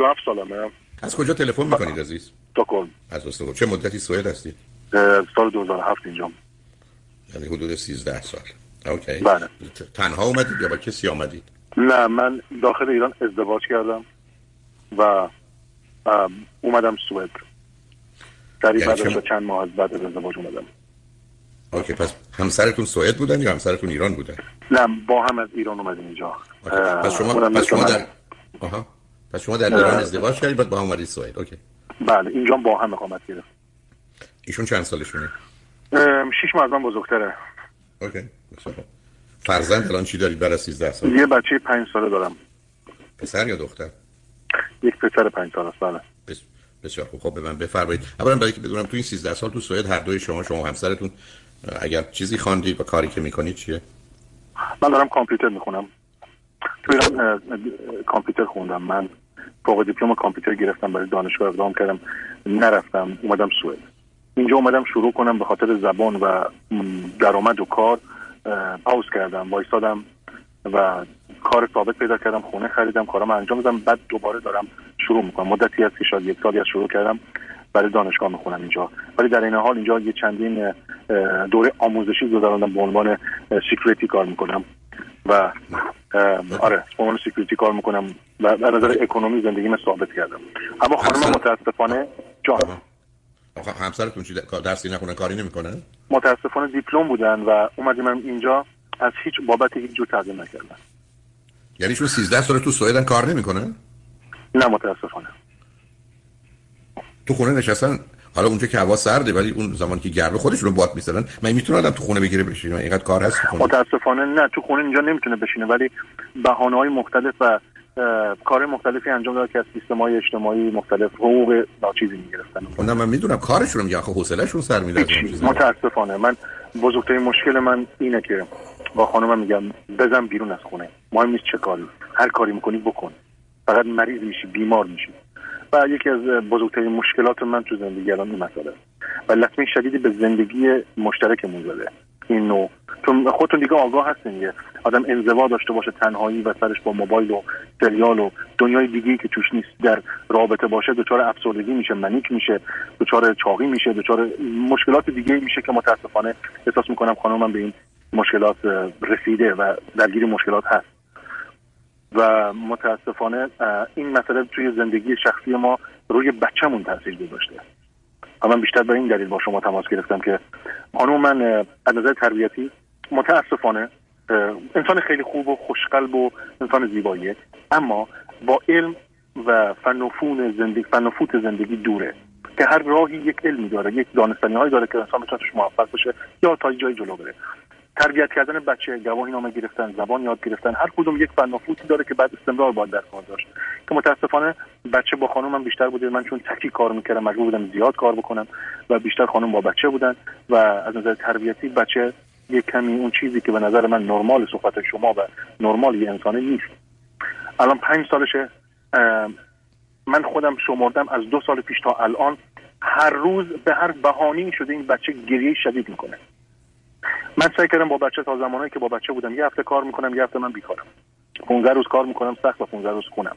37 سالمه. از کجا تلفن می‌کنید عزیز؟ استکهلم از استکهلم چه مدتی سوئد هستید؟ سال 2007 اینجا. یعنی حدود 13 سال. اوکی. بله. تنها اومدید یا با کسی آمدید؟ نه من داخل ایران ازدواج کردم و اومدم سوئد. سریع یعنی بعد از چند ماه از بعد از ازدواج اومدم. اوکی پس همسرتون سوئد بودن یا همسرتون ایران بودن؟ نه با هم از ایران اومدیم اینجا. پس شما پس شما. در آها. پس شما در ایران ازدواج کردید بعد با هم اومدید سوئد. اوکی. بله اینجا با هم اقامت گرفت ایشون چند سالشونه؟ شیش ماه از من بزرگتره. OK بسیار. فرزند الان چی دارید از 13 سال؟ یه بچه پنج ساله دارم. پسر یا دختر؟ یک پسر پنج ساله است بله. بس... بسیار خوب. خب به من بفرمایید. اولا برای که بدونم تو این 13 سال تو سوئد هر دوی شما شما همسرتون اگر چیزی خواندید و کاری که می‌کنید چیه؟ من دارم کامپیوتر می‌خونم. تو ایران کامپیوتر خوندم. من فوق دیپلم کامپیوتر گرفتم برای دانشگاه اقدام کردم. نرفتم اومدم سوئد. اینجا اومدم شروع کنم به خاطر زبان و درآمد و کار پاوز کردم وایسادم و کار ثابت پیدا کردم خونه خریدم کارم انجام دادم. بعد دوباره دارم شروع می‌کنم. مدتی از که شاید یک سالی از شروع کردم برای دانشگاه می‌خونم اینجا. ولی در این حال اینجا یه چندین دوره آموزشی گذراندم به عنوان security کار می‌کنم و آره به عنوان security کار می‌کنم و از نظر ekonomi زندگیم ثابت کردم. اما خانم متاسفانه جان. همسرتون چی درسی نخونن کاری نمی‌کنن متاسفانه دیپلم بودن و اومدیم اینجا از هیچ بابت هیچ جور تقدیم نکردن. یعنی شون 13 سال تو سوئدن کار نمی‌کنن نه متاسفانه. تو خونه نشستن حالا اونجا که هوا سرده ولی اون زمان که گرمه خودشون رو باد می‌زنن من می‌تونه آدم تو خونه بگیره بشینه اینقدر کار هست متاسفانه نه تو خونه اینجا نمی‌تونه بشینه ولی بهانه های مختلف و کار مختلفی انجام داد که از سیستم های اجتماعی مختلف حقوق ناچیزی می‌گرفتن. خب نه من می‌دونم کارشون رو میگه آخه حوصله‌شون سر میره. متاسفانه. من بزرگترین مشکل من اینه که با خانمم میگم بزن بیرون از خونه. مهم نیست چه کاری. هر کاری می‌کنی بکن. فقط مریض میشی بیمار میشی. و یکی از بزرگترین مشکلات من تو زندگی الان این مسئله. است و لطمه شدیدی به زندگی مشترکمون زده. این نوع. چون خودتون دیگه آگاه هستین دیگه آدم انزوا داشته باشه تنهایی و سرش با موبایل و سریال و دنیای دیگه که توش نیست در رابطه باشه دچار افسردگی میشه منیک میشه دچار چاقی میشه دچار مشکلات دیگه میشه که متاسفانه احساس می‌کنم خانمم به این مشکلات رسیده و درگیر مشکلات هست. و متاسفانه این مسئله توی زندگی شخصی ما روی بچه‌مون تاثیر گذاشته. و من بیشتر به این دلیل با شما تماس گرفتم که خانم من از نظر تربیتی متاسفانه انسان خیلی خوب و خوشقلب و انسان زیباییه. اما با علم و فن و فون زندگی فن و فوت زندگی دوره که هر راهی یک علمی داره یک دانستنی هایی داره که انسان بتونه توش موفق بشه یا تا جای جلو بره. تربیت کردن بچه گواهی نامه گرفتن زبان یاد گرفتن هر کدوم یک فن داره که بعد استمرار باید در کار داشت. که متاسفانه بچه با خانومم بیشتر بوده. من چون تکی کار می‌کردم مجبور بودم زیاد کار بکنم و بیشتر خانم با بچه بودن و از نظر تربیتی بچه یک کمی اون چیزی که به نظر من نرمال صحبت شما و نرمال یه انسانه نیست. الان پنج سالشه. من خودم شمردم از دو سال پیش تا الان. هر روز به هر بهانه‌ای شده این بچه گریه شدید می‌کنه. من سعی کردم با بچه تا زمانی که با بچه بودم یه هفته کار می‌کنم یه هفته من بیکارم. 15 روز کار می‌کنم سخت و 15 روز خونم.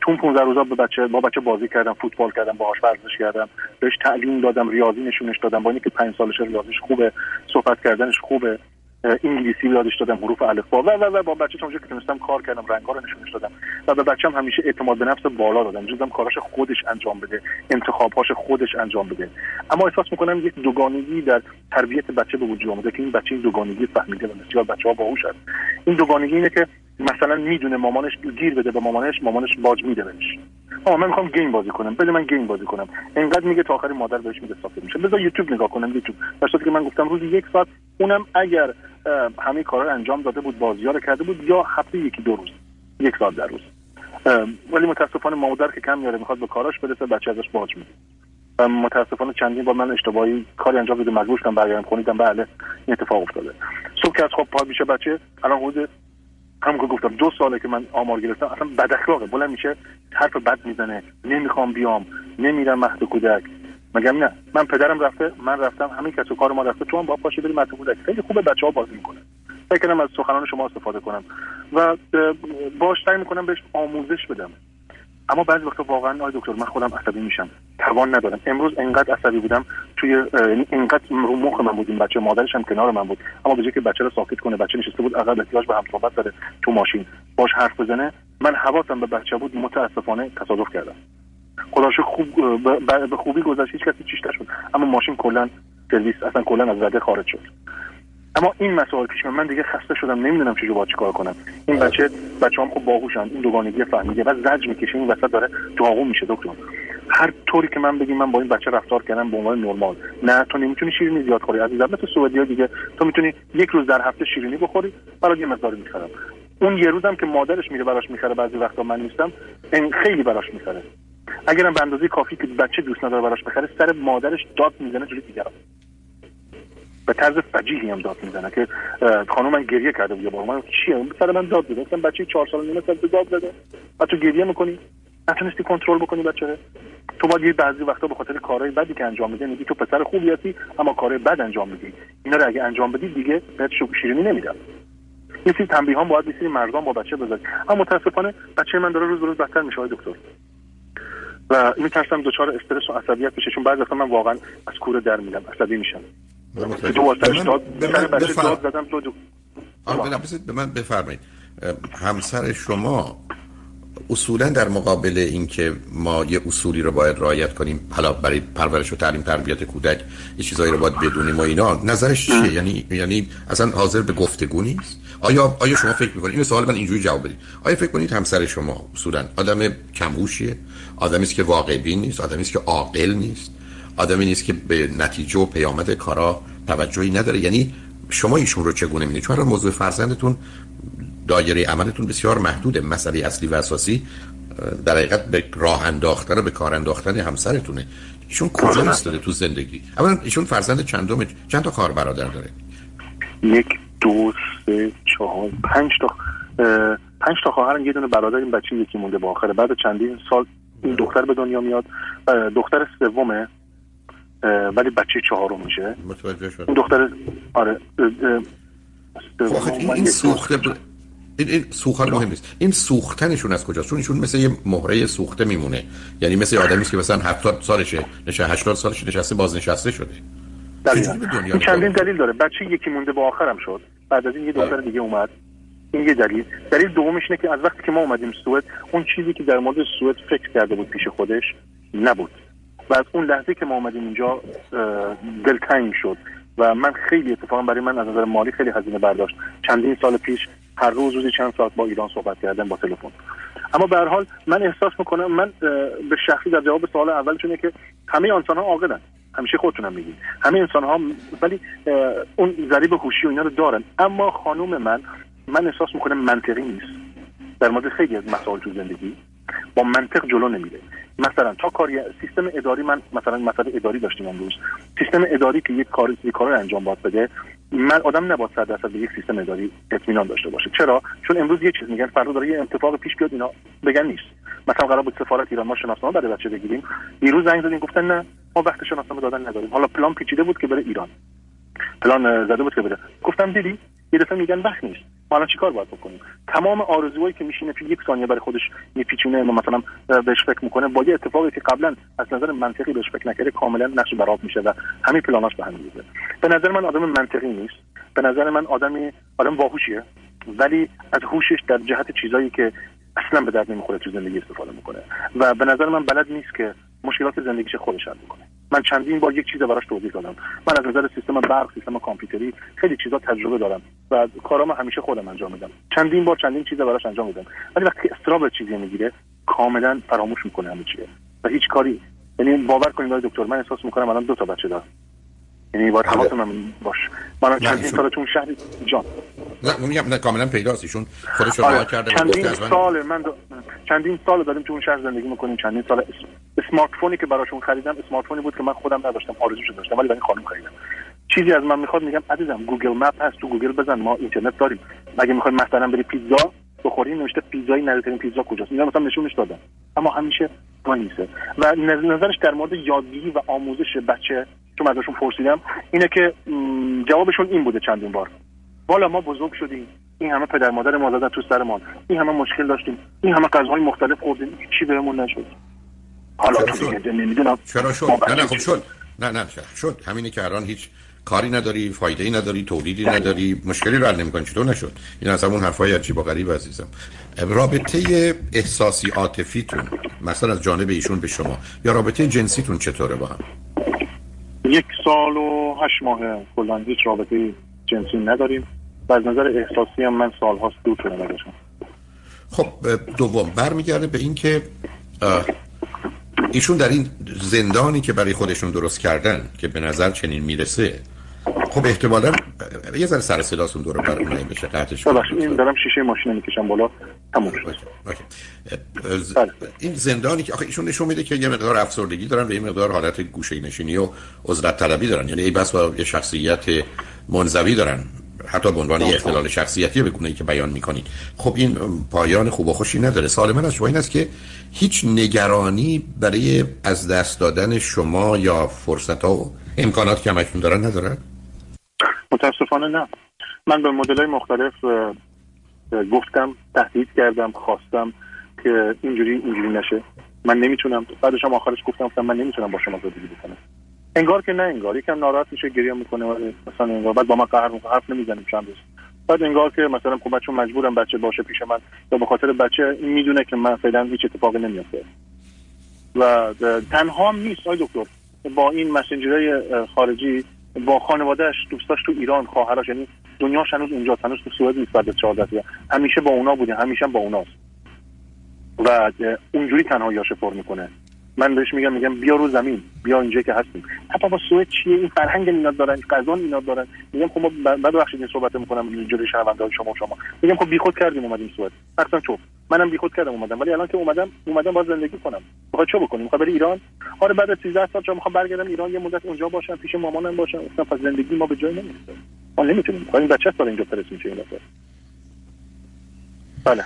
تو اون 15 روزا به بچه با بچه بازی کردم فوتبال کردم باهاش ورزش کردم بهش تعلیم دادم ریاضی نشونش دادم. با اینکه 5 سالش ریاضیش خوبه صحبت کردنش خوبه. انگلیسی یادش دادم حروف الفبا و و و با بچه اونجا که تونستم کار کردم رنگا رو نشونش دادم. و به بچه‌م همیشه اعتماد به نفس بالا دادم. جزم کاراش خودش انجام بده انتخابهاش خودش انجام بده. اما احساس می‌کنم یک دوگانگی در تربیت بچه به وجود آمده که این بچه این دوگانگی فهمیده و بسیار بچه ها باهوش هست. این دوگانگی اینه که مثلا می‌دونه مامانش گیر بده به مامانش مامانش باج میده بهش. آه من می‌خوام گیم بازی کنم. بده من گیم بازی کنم. انقدر میگه تا آخر مادر بهش میگه صافه میشه. بذار یوتیوب نگاه کنم یوتیوب. در که من گفتم روزی یک ساعت اونم اگر همه کارا رو انجام داده بود بازی رو کرده بود یا هفته یکی دو روز یک ساعت در روز. ولی متاسفانه مادر که کم میاره می‌خواد به کاراش برسه بچه ازش باج میده. متاسفانه چندین بار من اشتباهی کاری انجام داده مجبور شدم برگردم خونه دیدم بله این اتفاق افتاده. صبح که از خواب پا میشه بچه الان حدود هم که گفتم دو ساله که من آمار گرفتم اصلا بد اخلاقه بلند میشه حرف بد می‌زنه نمی‌خوام بیام نمیرم مهد کودک. مگم نه؟ من پدرم رفته من رفتم همین کس و کار ما رفته تو هم با پاشه بریم مهد کودک خیلی خوبه بچه ها بازی می‌کنه فکر کنم از سخنان شما استفاده کنم. و باش سعی می‌کنم بهش آموزش بدم. اما بعضی وقتا واقعا آی دکتر من خودم عصبی میشم. توان ندارم. امروز انقدر عصبی بودم توی یعنی انقدر رو مخ من بود این بچه مادرش هم کنار من بود. اما به که بچه رو ساکت کنه بچه نشسته بود عقب احتیاج به هم صحبت داره تو ماشین. باش حرف بزنه. من حواسم به بچه بود متاسفانه تصادف کردم. خداش خوب به خوبی گذشت هیچ کسی چیش نشد. اما ماشین کلا سرویس اصلا کلا از رده خارج شد. اما این مسائل پیش من دیگه خسته شدم نمی‌دونم چجوری باید چیکار کنم. این بچه بچه هم خوب باهوشن این دوگانگی فهمیده و زج می‌کشه. این وسط داره داغون میشه دکتر. هر طوری که من بگیم من با این بچه رفتار کردم به عنوان نرمال. نه تو نمی‌تونی شیرینی زیاد خوری. عزیزم مثل سعودی دیگه تو می‌تونی یک روز در هفته شیرینی بخوری برای یه مقداری می‌خرم. اون یه روزم که مادرش میره براش می‌خره بعضی وقتا من نیستم خیلی براش می‌خره. اگرم به اندازه کافی که بچه دوست نداره براش بخره سر مادرش داد می‌زنه جلوی دیگران. به طرز فجیحی هم داد می‌زنه که خانم من گریه کرده بود یه بار من چیه؟ سر من داد بده گفتم بچه چهار سال نیمه سال داد بده و تو گریه می‌کنی؟ نتونستی کنترل بکنی بچه؟ تو باید یه بعضی وقتا به خاطر کارهای بدی که انجام میدی میگی تو پسر خوبی هستی اما کارهای بد انجام میدی. اینا رو اگه انجام بدی دیگه بهت شیرینی نمیدم یه سری تنبیه هم باید بسیاری مردان با بچه بذاری. اما متاسفانه بچه من داره روز به روز بدتر میشه دکتر. و میترسم دچار استرس و عصبیت بشه چون بعضی وقتا من واقعا از کوره در میرم عصبی میشم. تو به من بفرمایید. همسر شما اصولا در مقابل اینکه ما یه اصولی رو باید رعایت کنیم حالا برای پرورش و تعلیم تربیت کودک یه چیزایی رو باید بدونیم و اینا نظرش چیه؟ یعنی یعنی اصلا حاضر به گفتگو نیست؟ آیا آیا شما فکر می‌کنید؟ این سوال من اینجوری جواب بدید. آیا فکر کنید همسر شما اصولا آدم کمهوشیه؟ آدمی است که واقع بین نیست آدمی است که عاقل نیست آدمی نیست که به نتیجه و پیامد کارا توجهی نداره. یعنی شما ایشون رو چگونه می‌بینید؟ چون موضوع فرزندتون دایره عملتون بسیار محدوده مسئله اصلی و اساسی در حقیقت به راه انداختن و به کار انداختن همسرتونه. ایشون کجا ایستاده تو زندگی؟ اولا ایشون فرزند چندم چند تا کار برادر داره؟ یک دو سه چهار پنج تا پنج تا خواهرن یه دونه برادر این بچه یکی مونده با آخره. بعد چندین سال این دختر به دنیا میاد. دختر سومه ولی بچه چهارم میشه. متوجه شد این دختر آره خب این, این سوخته. این, این سوخت مهم نیست. این سوختنشون از کجاست؟ چون ایشون مثل یه مهره سوخته میمونه. یعنی مثل آدمی که مثلا 70 سالشه نشه 80 سالشه نشسته بازنشسته شده. این چندین دلیل داره. بچه یکی مونده با آخرم شد. بعد از این یه دختر دیگه اومد. این یه دلیل. دلیل دومش اینه که از وقتی که ما اومدیم سوئد اون چیزی که در مورد سوئد فکر کرده بود پیش خودش نبود. و از اون لحظه که ما اومدیم اینجا دلتنگ شد. و من خیلی اتفاقا برای من از نظر مالی خیلی هزینه برداشت. چندین سال پیش هر روز روزی چند ساعت با ایران صحبت کردم با تلفن. اما به هر حال من احساس می‌کنم من به شخصی در جواب سوال اولشونه که همه انسان ها عاقلن. همیشه خودتونم میگید. همه انسان ها ولی اون ذریب هوشی و اینا رو دارن. اما خانوم من من احساس می‌کنم منطقی نیست. در مورد خیلی از مسائل تو زندگی با منطق جلو نمیره. مثلا تا کاری سیستم اداری من مثلا مثلا اداری داشتیم امروز. سیستم اداری که یک کار یک کار انجام باید بده من آدم نباید صد درصد به یک سیستم اداری اطمینان داشته باشه. چرا؟ چون امروز یه چیز میگن فردا داره یه اتفاق پیش بیاد اینا بگن نیست. مثلا قرار بود سفارت ایران ما شناسنامه برای بچه بگیریم. دیروز زنگ زدیم گفتن نه ما وقت شناسنامه دادن نداریم. حالا پلان پیچیده بود که بره ایران. پلان زده بود که بره گفتم دیدی؟ یه دفعه میگن وقت نیست. ما الان چیکار باید بکنیم؟ تمام آرزوهایی که میشینه تو یک ثانیه برای خودش میپیچونه مثلا بهش فکر می‌کنه با یه اتفاقی که قبلا از نظر منطقی بهش فکر نکرده کاملا نقش براب میشه و همین پلاناش به هم میریزه. به نظر من آدم منطقی نیست. به نظر من آدمی آدم باهوشیه. ولی از هوشش در جهت چیزایی که اصلا به درد نمی‌خوره تو زندگی استفاده می‌کنه. و به نظر من بلد نیست که مشکلات زندگیش خودش حل کنه من چندین بار یک چیز براش توضیح دادم. من از نظر سیستم برق سیستم کامپیوتری خیلی چیزا تجربه دارم و کارامو همیشه خودم انجام میدم. چندین بار چندین چیز براش انجام میدم. ولی وقتی استراب چیزی می‌گیره کاملا فراموش می‌کنه همه چیه. و هیچ کاری یعنی باور کنید دکتر من احساس می‌کنم الان دو تا بچه دارم. یعنی باید بله. حواس من باش من چندین سال تو شهر جان. نه میگم نه کاملا پیداست. ایشون خودش رو آره. کرده چندین سال من چندین سال داریم تو اون شهر زندگی می‌کنیم. چندین سال smartphone ی که براشون خریدم smartphone ی بود که من خودم نداشتم آرزوش داشتم ولی برای خانم خریدم. چیزی از من می‌خواد میگم عزیزم Google Map هست تو گوگل بزن ما اینترنت داریم. اگه می‌خوای مثلا بری پیتزا بخوری نوشته پیزای نزدیکترین پیتزا کجاست؟ میگم مثلا نشونش دادم اما همیشه نیسته و نظرش در مورد یادگیری و آموزش بچه چون ازشون پرسیدم اینه که جوابشون این بوده چندین بار. والا ما بزرگ شدیم. این همه پدر مادر ما زدن تو سرمان. این همه مشکل داشتیم. این همه غذاهای مختلف خوردیم. چی بهمون نشد. حالا نمی‌دونم. چرا شد؟ نه نه خب شد. نه نه شد. همینه که الان هیچ کاری نداری فایده ای نداری تولیدی نداری مشکلی رو حل نمی‌کنی. چطور نشد؟ این از همون حرفای عجیب و غریب عزیزم. رابطه احساسی عاطفیتون مثلا از جانب ایشون به شما یا رابطه جنسیتون چطوره با هم؟ یک سال و هشت ماه کلا هیچ رابطه جنسی نداریم. و از نظر احساسی هم من سالهاست دور شدم خب دوم برمیگرده به اینکه ایشون در این زندانی که برای خودشون درست کردن که به نظر چنین می‌رسه خب احتمالا یه ذره سر صداتون دور بر اونایی بشه قطعش این دارم شیشه ماشین می‌کشم بالا تموم شد. بله. این زندانی که آخه ایشون نشون میده که یه مقدار افسردگی دارن و یه مقدار حالت گوشه نشینی و عزلت طلبی دارن. یعنی ای بس با یه شخصیت منزوی دارن. حتی به عنوان یه اختلال شخصیتی به گونه که بیان می‌کنید. خب این پایان خوب و خوشی نداره. سوال من از شما این است که هیچ نگرانی برای از دست دادن شما یا فرصت ها و امکانات که همشون دارن ندارن متاسفانه نه. من به مدل های مختلف گفتم تهدید کردم خواستم که اینجوری اینجوری نشه. من نمی‌تونم. بعدش هم آخرش گفتم گفتم من نمی‌تونم با شما زندگی بکنم. انگار که نه انگار. یکم ناراحت میشه گریه می‌کنه ولی مثلا انگار. بعد با من قهر می‌کنه حرف نمی‌زنیم چند روز. بعد انگار که مثلا خب بچه مجبورم بچه باشه پیش من یا به خاطر بچه می‌دونه که من فعلا هیچ اتفاقی نمیافته. و تنها نیست آی دکتر. با این مسنجرهای خارجی با خانوادهش دوستاش تو ایران خواهرش یعنی دنیاش هنوز اونجا هنوز تو سوئد نیست بعد 14 همیشه با اونا بوده همیشه با اوناست و اونجوری تنهاییاشو پر می‌کنه. من بهش میگم میگم بیا رو زمین بیا اینجا که هستیم. حتی با سوئد چیه؟ این فرهنگ اینا دارن قزان اینا دارن. میگم خب بعد بخشید این صحبت می‌کنم جلوی شهرونده شما شما. میگم خب بیخود کردیم اومدیم سوئد. اصلا تو. منم بیخود کردم اومدم. ولی الان که اومدم اومدم با زندگی کنم. می‌خواد چه بکنیم؟ می‌خواد بری ایران؟ آره بعد از 13 سال چون می‌خوام برگردم ایران یه مدت اونجا باشم پیش مامانم باشم. اصلا پس زندگی ما به جای نمی‌رسه. ما نمی‌تونیم. این بچه سال اینجا پرس میشه این بله.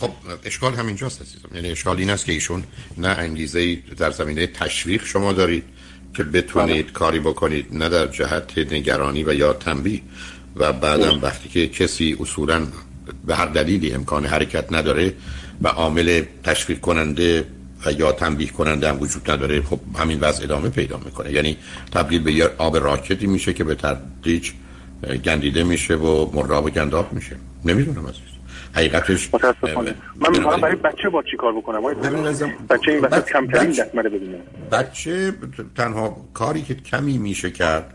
خب اشکال همینجاست عزیزم. یعنی اشکال این است که ایشون نه انگیزه در زمینه تشویق شما دارید که بتونید بله. کاری بکنید نه در جهت نگرانی و یا تنبیه. و بعدم وقتی که کسی اصولا به هر دلیلی امکان حرکت نداره و عامل تشویق کننده و یا تنبیه کننده هم وجود نداره خب همین وضع ادامه پیدا می‌کنه. یعنی تبدیل به یه آب راکتی میشه که به تدریج گندیده میشه و مرغاب گنداب میشه. نمی‌دونم عزیز حقیقتش متاسفانه. من می‌خوام برای بچه با چی کار بکنم؟ بچه این وقت کمترین دستمره ببینه بچه تنها کاری که کمی میشه کرد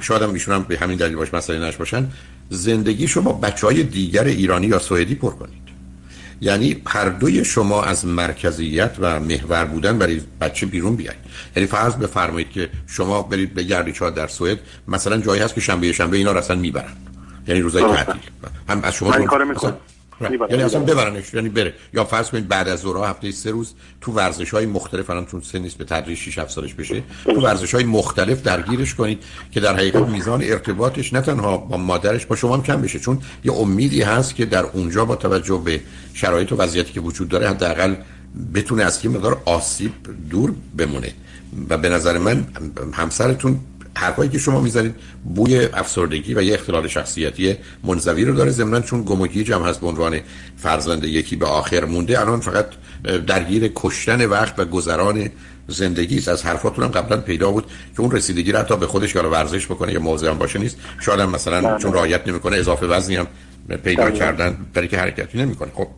شاید هم ایشون هم به همین دلیل باش مسئله نش باشن زندگی شما بچه های دیگر ایرانی یا سوئدی پر کنید. یعنی هر دوی شما از مرکزیت و محور بودن برای بچه بیرون بیاید یعنی فرض بفرمایید که شما برید به گردیچا در سوئد مثلا جایی هست که شنبه شنبه اینا رو اصلا می‌برن. یعنی روزای تعطیل. هم از شما من کار یعنی اصلا ببرنش. یعنی بره. یا فرض کنید بعد از ظهر هفته سه روز تو ورزش های مختلف الان چون سن نیست به تدریج 6 7 سالش بشه. تو ورزش های مختلف درگیرش کنید که در حقیقت میزان ارتباطش نه تنها با مادرش با شما هم کم بشه. چون یه امیدی هست که در اونجا با توجه به شرایط و وضعیتی که وجود داره حداقل بتونه از یه مقدار آسیب دور بمونه. و به نظر من همسرتون حرفایی که شما می‌زنید بوی افسردگی و یه اختلال شخصیتی منزوی رو داره. ضمن چون گمگی جمع هست به عنوان فرزند یکی به آخر مونده الان فقط درگیر کشتن وقت و گذران زندگی است. از حرفاتون هم قبلا پیدا بود که اون رسیدگی رو حتی به خودش یا ورزش بکنه یا موضوع هم باشه نیست. شاید هم مثلا بله. چون رعایت نمی‌کنه اضافه وزنی هم پیدا بله. کردن برای که حرکتی نمی‌کنه. خب.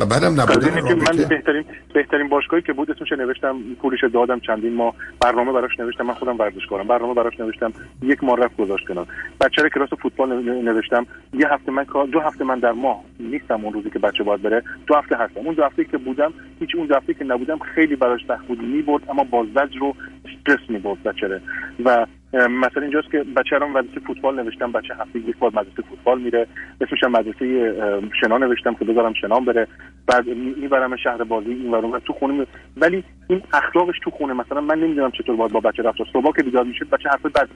و بعدم نبوده من بهترین بهترین باشگاهی که بود اسمش نوشتم؟ پولش دادم چندین ما برنامه براش نوشتم من خودم ورزشکارم. برنامه براش نوشتم یک ماه رفت گذاشت کنم بچه کلاس فوتبال نوشتم یه هفته من دو هفته من در ماه نیستم اون روزی که بچه باید بره. دو هفته هستم. اون دو هفته که بودم هیچ اون دو هفته که نبودم خیلی براش سخت بود. می‌برد اما با زجر رو استرس می‌برد بچه و مثلا اینجاست که بچه هم مدرسه فوتبال نوشتم بچه هفته یک بار مدرسه فوتبال میره. اسمش مدرسه شنا نوشتم که بذارم شنام بره. بعد می‌برم شهر بازی این تو خونه ولی این اخلاقش تو خونه. مثلا من نمی‌دونم چطور باید با بچه رفت. صبح که بیدار میشه بچه حرف بد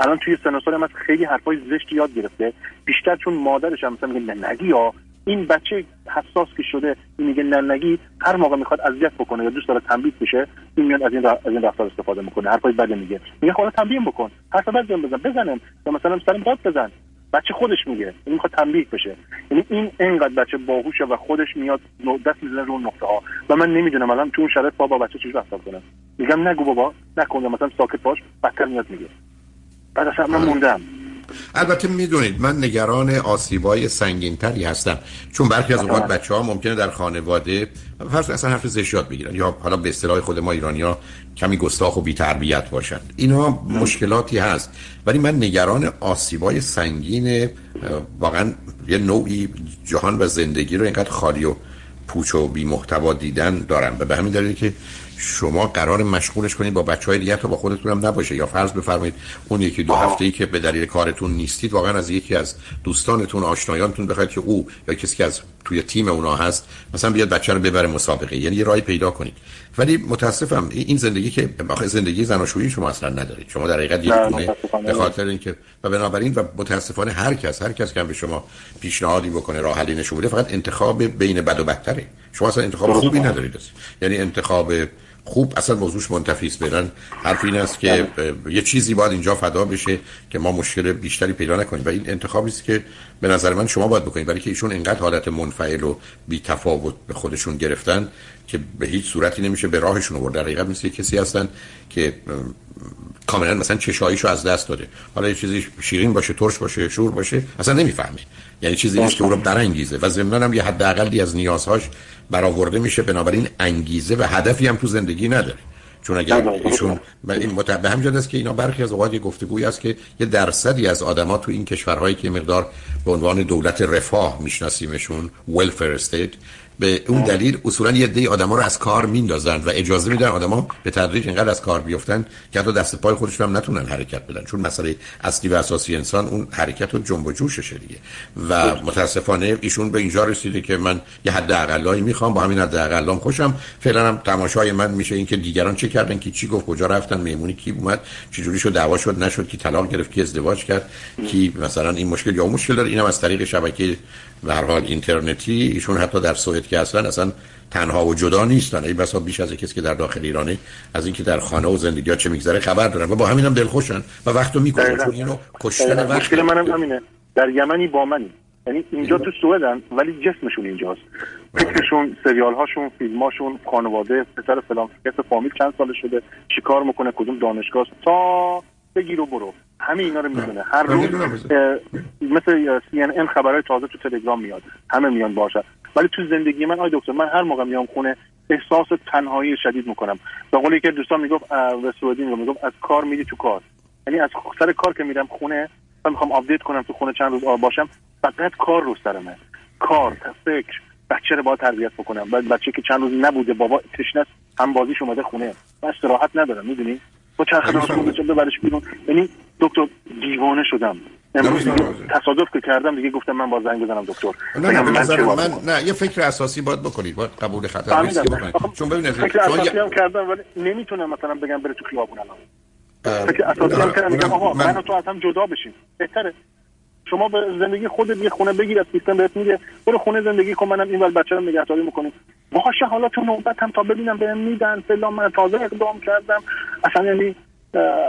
الان توی سن سال هم از خیلی حرفای زشت یاد گرفته. بیشتر چون مادرش هم مثلا میگه نگی یا این بچه حساس که شده این میگه نگی هر موقع می‌خواد اذیت بکنه یا دوست داره تنبیه بشه این میاد از این از این رفتار استفاده می‌کنه. حرفای بد میگه. میگه خدا تنبیه بکن. حرف بد بزن. بزنم. یا مثلا سرم داد بزن. بچه خودش میگه. این می‌خواد تنبیه بشه. یعنی این انقدر بچه باهوشه و خودش میاد دست می‌زنه رو نقطه ها و من نمی‌دونم الان تو اون شرایط بابا بچه چیش رفتار کنم میگم نگو بابا. نکن. مثلا ساکت باش. بدتر میاد میگه. بعد اصلا من موندم. البته می‌دونید من نگران آسیبای سنگینتری هستم. چون برخی از اوقات بچه ها ممکنه در خانواده فرض اصلا حرف زشیات بگیرن. یا حالا به اصطلاح خود ما ایرانیا کمی گستاخ و بی تربیت باشن اینا مشکلاتی هست. ولی من نگران آسیبای سنگین واقعا یه نوعی جهان و زندگی رو اینقدر خالی و پوچ و بی محتوا دیدن دارم. و به همین دلیل که شما قرار مشغولش کنید با بچه های دیگه تا با خودتون هم نباشه. یا فرض بفرمایید اون یکی دو هفته ای که به دلیل کارتون نیستید واقعا از یکی از دوستانتون آشنایانتون بخواید که او یا کسی که از توی تیم اونا هست مثلا بیاد بچه رو ببره مسابقه. یعنی یه راهی پیدا کنید. ولی متاسفم این زندگی که آخه زندگی زناشویی شما اصلا ندارید. شما در حقیقت یک خونه به خاطر اینکه و بنابراین و متاسفانه هر کس هر کس که به شما پیشنهادی بکنه راه حلی نشون بده فقط انتخاب بین بد و بدتره. شما اصلا انتخاب خوبی ندارید. یعنی انتخاب خوب اصلا موضوعش منتفی است. حرف این است که یه چیزی باید اینجا فدا بشه که ما مشکل بیشتری پیدا نکنیم. و این انتخابی است که به نظر من شما باید بکنید. برای که ایشون اینقدر حالت منفعل و بی تفاوت به خودشون گرفتن که به هیچ صورتی نمیشه به راهشون آورد. در حقیقت مثل کسی هستن که کاملا مثلا چشاییشو از دست داده. حالا یه چیزی شیرین باشه ترش باشه شور باشه اصلا نمی‌فهمه. یعنی چیزی نیست که او رو برانگیزه. و ضمن هم یه حداقلی از نیازهاش برآورده میشه بنابراین انگیزه و هدفی هم تو زندگی نداره. چون اگر ایشون این به همین است که اینا برخی از اوقات یه گفتگویی است که یه درصدی از آدما تو این کشورهایی که مقدار به عنوان دولت رفاه میشناسیمشون ولفر استیت به اون دلیل اصولا یه عده آدما رو از کار میندازن و اجازه میدن آدما به تدریج اینقدر از کار بیفتن که حتی دست پای خودشون هم نتونن حرکت بدن. چون مسئله اصلی و اساسی انسان اون حرکت و جنب و جوششه دیگه. و متاسفانه ایشون به اینجا رسیده که من یه حد اقلایی می‌خوام با همین حد اقلام خوشم. فعلا هم تماشای من میشه اینکه دیگران چه کردن کی چی گفت کجا رفتن مهمونی کی اومد چه جوری شد دعوا شد نشد کی طلاق گرفت کی ازدواج کرد کی مثلا این مشکل یا مشکل داره. اینم از طریق شبکه به هر حال اینترنتی ایشون حتی در سوئد که اصلا اصلا تنها و جدا نیستن. این بسا بیش از کسی که در داخل ایرانه از اینکه در خانه و زندگی ها چه میگذره خبر دارن و با همین هم دلخوشن و وقتو می‌کنن. چون اینو کشتن وقت. مشکل منم همینه. در یمنی با منی. یعنی اینجا تو سوئدن ولی جسمشون اینجاست. فکرشون سریال هاشون فیلم هاشون خانواده پسر فلان کس فامیل چند سال شده چیکار می‌کنه کدوم دانشگاه تا بگیر و برو. همه اینا رو می‌دونه. هر روز مثل سی ان ان خبرهای تازه تو تلگرام میاد. همه میان باشه ولی تو زندگی من آی دکتر من هر موقع میام خونه احساس تنهایی شدید می‌کنم. به قول یکی دوستان می‌گفت به سعودی می‌گفت از کار میری تو کار. یعنی از سر کار که میرم خونه و می‌خوام آپدیت کنم تو خونه چند روز باشم فقط کار رو سرمه کار فکر. بچه رو با تربیت بکنم. بعد بچه که چند روز نبوده بابا تشنه هم بازیش اومده خونه. بس راحت ندارم می‌دونی؟ با چرخ درست ببرش بیرون. یعنی دکتر دیوانه شدم. تصادف که کردم دیگه گفتم من با زنگ بزنم دکتر. نه نه من, من نه یه فکر اساسی باید بکنید. باید قبول خطر ریسکی بکنید. چون ببینید فکر اساسی هم کردم ولی نمی‌تونم مثلا بگم بره تو خیابون الان. فکر اساسی هم کردم میگم آقا من تو از هم جدا بشیم بهتره. شما به زندگی خودت یه خونه بگیر از سیستم بهت میگه برو خونه زندگی کن منم اینور بچه‌رو نگهداری می‌کنیم. باشه حالا تو نوبت هم تا ببینم بهم میدن فلان من تازه اقدام کردم. اصلا یعنی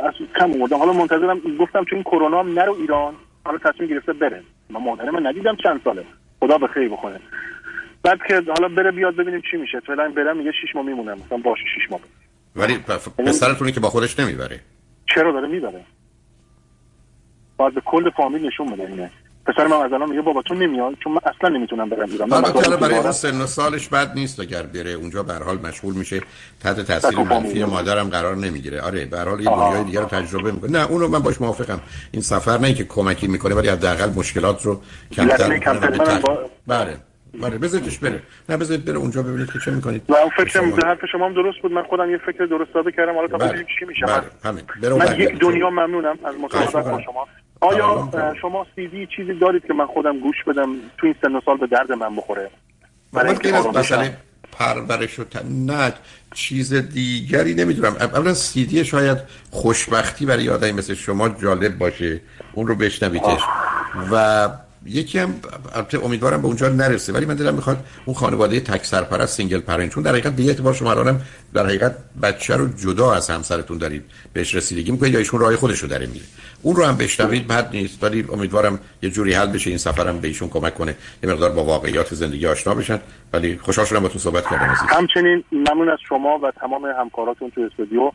از کم اومدم. حالا منتظرم گفتم تو این کرونا هم نرو ایران حالا تصمیم گرفته بره. من مادر من ندیدم چند ساله. خدا به خیر بکنه بعد که حالا بره بیاد ببینیم چی میشه. فعلا برم میگه 6 ماه میمونم. مثلا باشه 6 ماه. ولی پسرتونی که با خودش نمی‌بره. چرا داره می‌بره؟ باید به کل فامیل نشون بده اینه. پسر من از الان میگه بابا تو نمیاد چون من اصلا نمی‌تونم برم ایران البته برای اون سن و سالش بد نیست اگر بره اونجا به حال مشغول میشه. تحت تاثیر منفی مادرم قرار نمی‌گیره. آره به هر حال این دنیای دیگه رو تجربه می‌کنه. نه اونو من باش موافقم. این سفر نه که کمکی می‌کنه ولی حداقل مشکلات رو کمتر می‌کنه. بله. بله بذارش بره. نه بذارید بره اونجا ببینید که چه می‌کنید و اون شما... حرف شما هم درست بود. من خودم یه فکر درست داده کردم. حالا تا بله. ببینیم چی میشه. بله. همین. من یک دنیا ممنونم. از مصاحبت با شما. آیا شما سیدی چیزی دارید که من خودم گوش بدم؟ تو این سن و سال به درد من بخوره. برای اینکه پرورش و نه چیز دیگری نمی‌دونم. اولا سیدی شاید خوشبختی برای آدمی مثل شما جالب باشه. اون رو بشنویدش. و یکی هم امیدوارم به اونجا نرسه ولی من دلم می‌خواد اون خانواده تک سرپرست single parent چون در حقیقت به اعتبار شما الانم در حقیقت بچه رو جدا از همسرتون دارید بهش رسیدگی می‌کنید یا ایشون راه خودش رو داره میره اون رو هم بشنوید بد نیست. ولی امیدوارم یه جوری حل بشه این سفرم به ایشون کمک کنه یه مقدار با واقعیات زندگی آشنا بشن. ولی خوشحال شدم تو صحبت کردم همچنین ممنون از شما و تمام همکاراتون تو استودیو.